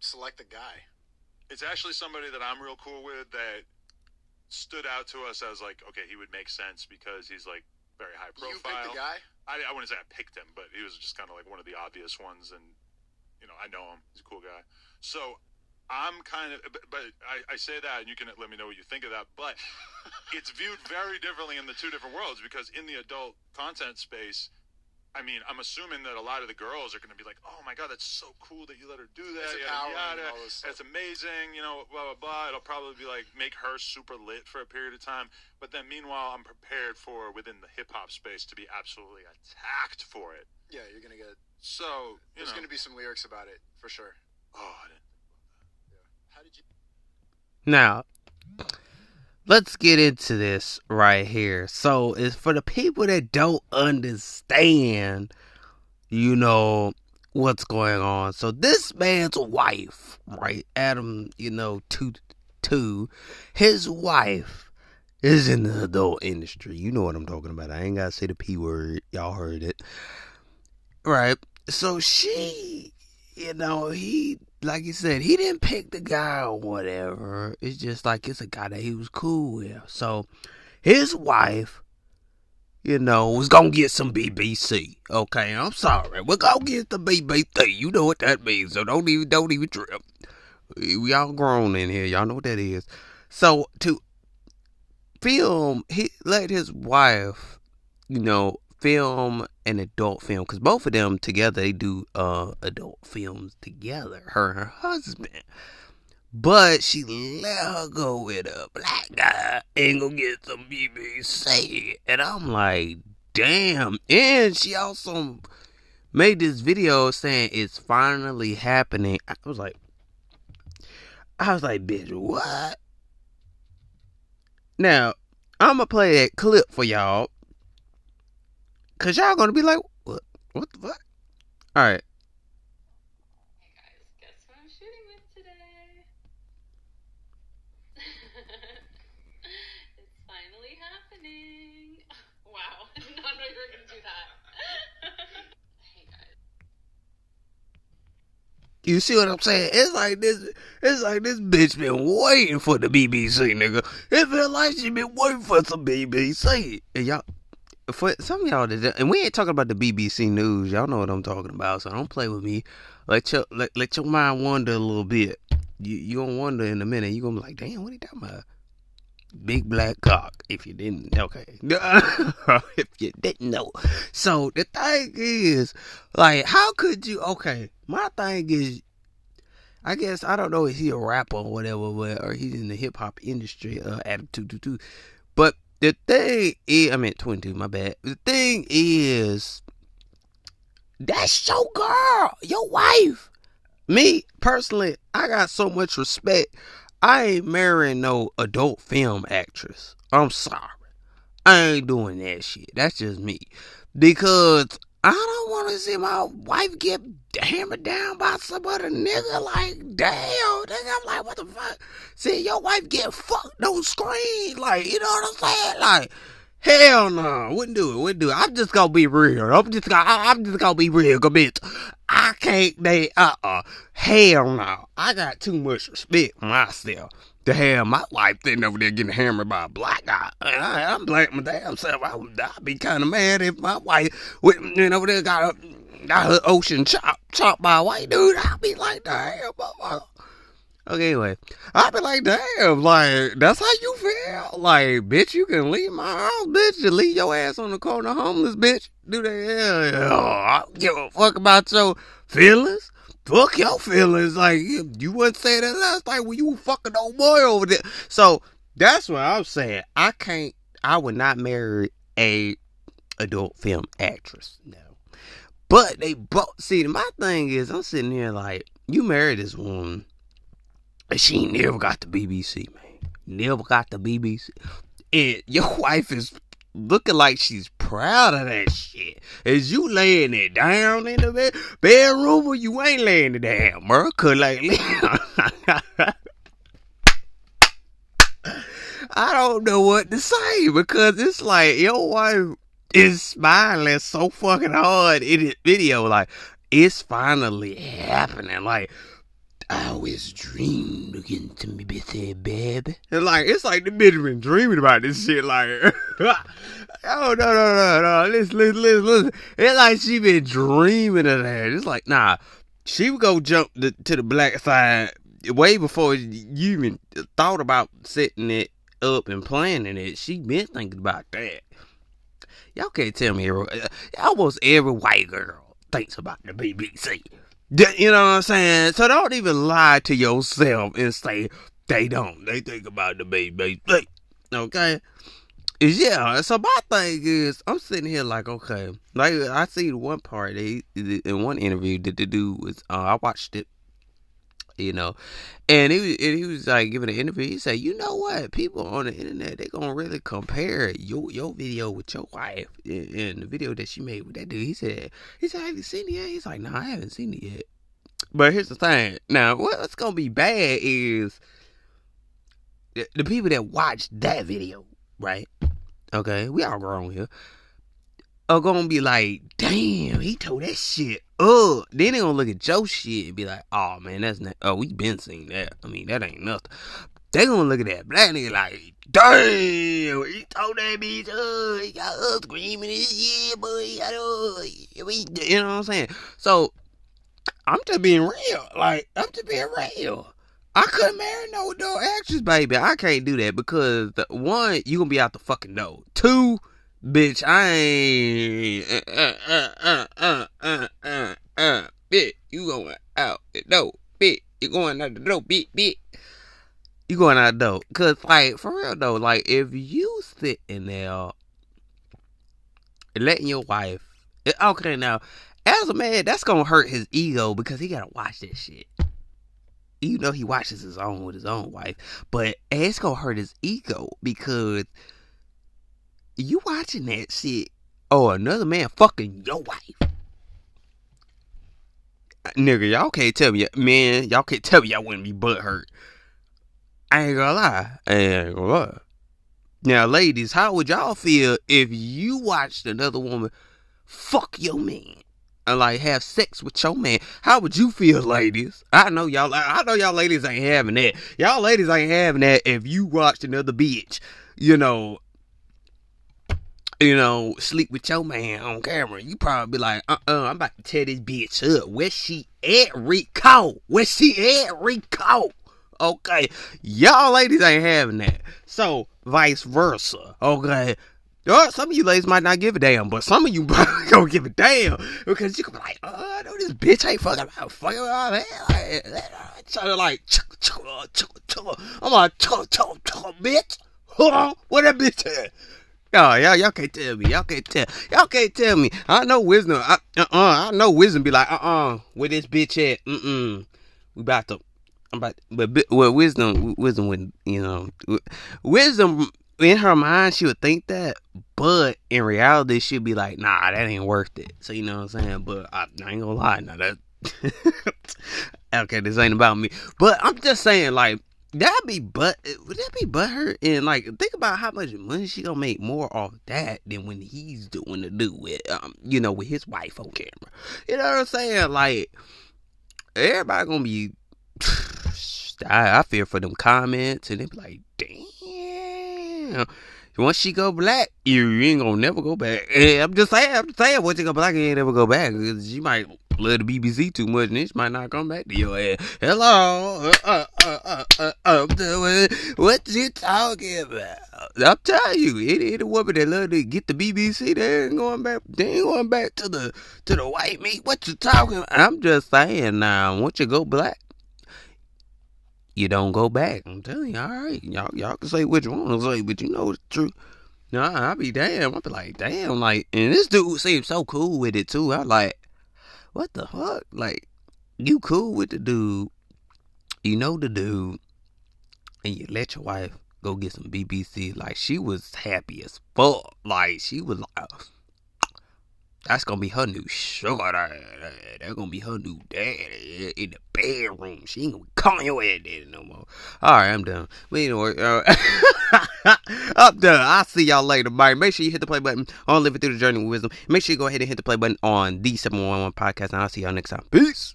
select the guy? It's actually somebody that I'm real cool with that stood out to us as like, okay, he would make sense because he's like very high profile. You picked the guy. I, I wouldn't say I picked him, but he was just kind of like one of the obvious ones, and you know, I know him. He's a cool guy. So I'm kind of, but, but I, I say that, and you can let me know what you think of that. But it's viewed very differently in the two different worlds because in the adult content space. I mean, I'm assuming that a lot of the girls are going to be like, "Oh my god, that's so cool that you let her do that." It's yada, empowering yada. and all this stuff. That's amazing, you know, blah blah blah. It'll probably be like make her super lit for a period of time, but then meanwhile, I'm prepared for within the hip hop space to be absolutely attacked for it. Yeah, you're gonna get. So you There's gonna be some lyrics about it for sure. oh, I didn't. How did you? Now, let's get into this right here. So, it's for the people that don't understand, you know, what's going on. So, this man's wife, right? Adam, you know, two, two, his wife is in the adult industry. You know what I'm talking about. I ain't got to say the P word. Y'all heard it. Right. So, she, you know, he like you said, he didn't pick the guy or whatever. It's just like it's a guy that he was cool with. So his wife, you know, was gonna get some BBC. Okay, I'm sorry. We're gonna get the BBC. You know what that means, so don't even don't even trip. We all grown in here. Y'all know what that is. So to film, he let his wife, you know, film an adult film because both of them together they do uh adult films together her and her husband. But she let her go with a black guy and go get some bbc and i'm like damn. And she also made this video saying it's finally happening. I was like i was like bitch what? Now i'm gonna play that clip for y'all Cause y'all gonna be like, what? What the fuck? All right. Hey guys, guess what I'm shooting with today? it's finally happening. Wow, I did not know you were gonna do that. hey guys. You see what I'm saying? It's like this. It's like this bitch been waiting for the BBC, nigga. It feel like she been waiting for some BBC. And y'all, for some of y'all, that, and we ain't talking about the BBC News. Y'all know what I'm talking about, so don't play with me. Let your let, let your mind wander a little bit. You you gonna wonder in a minute. You gonna be like, damn, what he talking about? Big black cock. If you didn't, okay. if you didn't know. So the thing is, like, how could you? Okay, my thing is, I guess I don't know if he a rapper or whatever, or he's in the hip hop industry. Uh, attitude but the thing is, I meant twenty two. My bad. The thing is, that's your girl, your wife. Me personally, I got so much respect. I ain't marrying no adult film actress. I'm sorry. I ain't doing that shit. That's just me. Because I don't want to see my wife get hammered down by some other nigga. Like, damn, nigga. I'm like, what the fuck? See, your wife get fucked on screen. Like, you know what I'm saying? Like, hell no. Wouldn't do it. Wouldn't do it. I'm just gonna be real. I'm just gonna, I'm just gonna be real, bitch. I can't, they, uh-uh. Hell no. I got too much respect myself to have my wife sitting over there getting hammered by a black guy. And I, I'm black my damn self. I would, I'd be kind of mad if my wife went you over there got a, got her ocean chopped chopped by a white dude. I'd be like, damn, motherfucker. Okay, anyway, I'd be like, damn, like, that's how you feel? Like, bitch, you can leave my house, bitch, and leave your ass on the corner homeless, bitch. Do that, yeah. I don't give a fuck about your feelings. Fuck your feelings. Like, you, wouldn't say that last night when you fucking old boy over there. So, that's what I'm saying. I can't, I would not marry a adult film actress, no. But they both, see, my thing is, I'm sitting here like, you married this woman, and she never got the BBC, man. Never got the BBC. And your wife is looking like she's proud of that shit. Is you laying it down in the bed, bedroom or you ain't laying it down, bro? Cause like, I don't know what to say because it's like your wife is smiling so fucking hard in this video. Like, it's finally happening. Like, I always dreamed getting to me bitch baby. And like it's like the bitch been dreaming about this shit like Oh no no no no listen listen listen listen. It's like she been dreaming of that. It's like nah she would go jump the, to the black side way before you even thought about setting it up and planning it. She been thinking about that. Y'all can't tell me every, almost every white girl thinks about the BBC. You know what I'm saying? So don't even lie to yourself and say they don't. They think about the BBC. Okay? Yeah, so my thing is, I'm sitting here like, okay, like I see one part in one interview that the dude was, uh, I watched it, you know, and he and he was like giving an interview. He said, you know what, people on the internet they gonna really compare your your video with your wife and, the video that she made with that dude. He said, he said, have you seen it yet? He's like, no, I haven't seen it yet. But here's the thing. Now, what's gonna be bad is the, the people that watch that video, right? Okay, we all grown here. Are gonna be like, damn, he told that shit up. Then they gonna look at your shit and be like, oh man, that's not. Oh, we been seeing that. I mean, that ain't nothing. They gonna look at that black nigga like, damn, he told that bitch, oh, he got us screaming his shit, boy, he got us. You know what I'm saying? So, I'm just being real. Like, I'm just being real. I couldn't marry no no actress, baby. I can't do that because the, one, you gonna be out the fucking door. Two, bitch, I ain't uh uh uh uh uh uh uh bitch. You going out the door, bitch. You going out the door, bitch, bitch. You going out the door, cause like for real though, like if you sitting there letting your wife, okay, now as a man, that's gonna hurt his ego because he gotta watch that shit even though he watches his own with his own wife, but it's gonna hurt his ego because you watching that shit or another man fucking your wife. Uh, nigga, y'all can't tell me, man, y'all can't tell me y'all wouldn't be butt hurt. I ain't gonna lie. I ain't gonna lie. Now, ladies, how would y'all feel if you watched another woman fuck your man? and like have sex with your man. How would you feel, ladies? I know y'all. I know y'all ladies ain't having that. Y'all ladies ain't having that if you watched another bitch, you know, you know, sleep with your man on camera. You probably be like, uh, uh-uh, uh, i am about to tear this bitch up. Where she at, Rico? Where she at, Rico? Okay, y'all ladies ain't having that. So vice versa. Okay, or some of you ladies might not give a damn, but some of you gonna give a damn because you can be like, oh, I know this bitch ain't fucking about fucking all that. Like, trying to like, I'm like, chugga, chugga, chugga, bitch. Hold on, what that bitch at? Oh, y'all, y'all can't tell me. Y'all can't tell. Y'all can't tell me. I know wisdom. I, uh, uh I know wisdom. Be like, uh, uh, where this bitch at? Mm, mm. We about to. I'm about, but well, wisdom, wisdom would, you know, wisdom in her mind she would think that, but in reality she'd be like, nah, that ain't worth it. So you know what I'm saying? But I, I ain't gonna lie, now that okay, this ain't about me. But I'm just saying, like, that'd be but would that be but her and like think about how much money she gonna make more off that than when he's doing the do with um you know with his wife on camera. You know what I'm saying? Like everybody gonna be I, I fear for them comments and they be like, damn. Once she go black, you, you ain't gonna never go back. I'm just saying, I'm just saying, once she go black, you ain't never go back. Cause you might love the BBC too much, and she might not come back to your ass. Hello, uh, uh, uh, uh, I'm doing what you talking about? I'm telling you, any, any woman that love to get the BBC, they ain't going back. They ain't going back to the to the white meat. What you talking? About? I'm just saying now. Once you go black, you don't go back. I'm telling you, all right, y'all y'all can say what you want to say, but you know it's true. Nah, I be damn. I be like, damn, like, and this dude seems so cool with it too. I like, what the fuck? Like, you cool with the dude, you know the dude, and you let your wife go get some BBC. Like, she was happy as fuck. Like, she was like that's gonna be her new sugar daddy. That's gonna be her new daddy in the bedroom. She ain't gonna be calling your ass daddy no more. All right, I'm done. But anyway, uh, I'm done. I'll see y'all later. Bye. Make sure you hit the play button on Living Through the Journey with Wisdom. Make sure you go ahead and hit the play button on the 711 podcast, and I'll see y'all next time. Peace.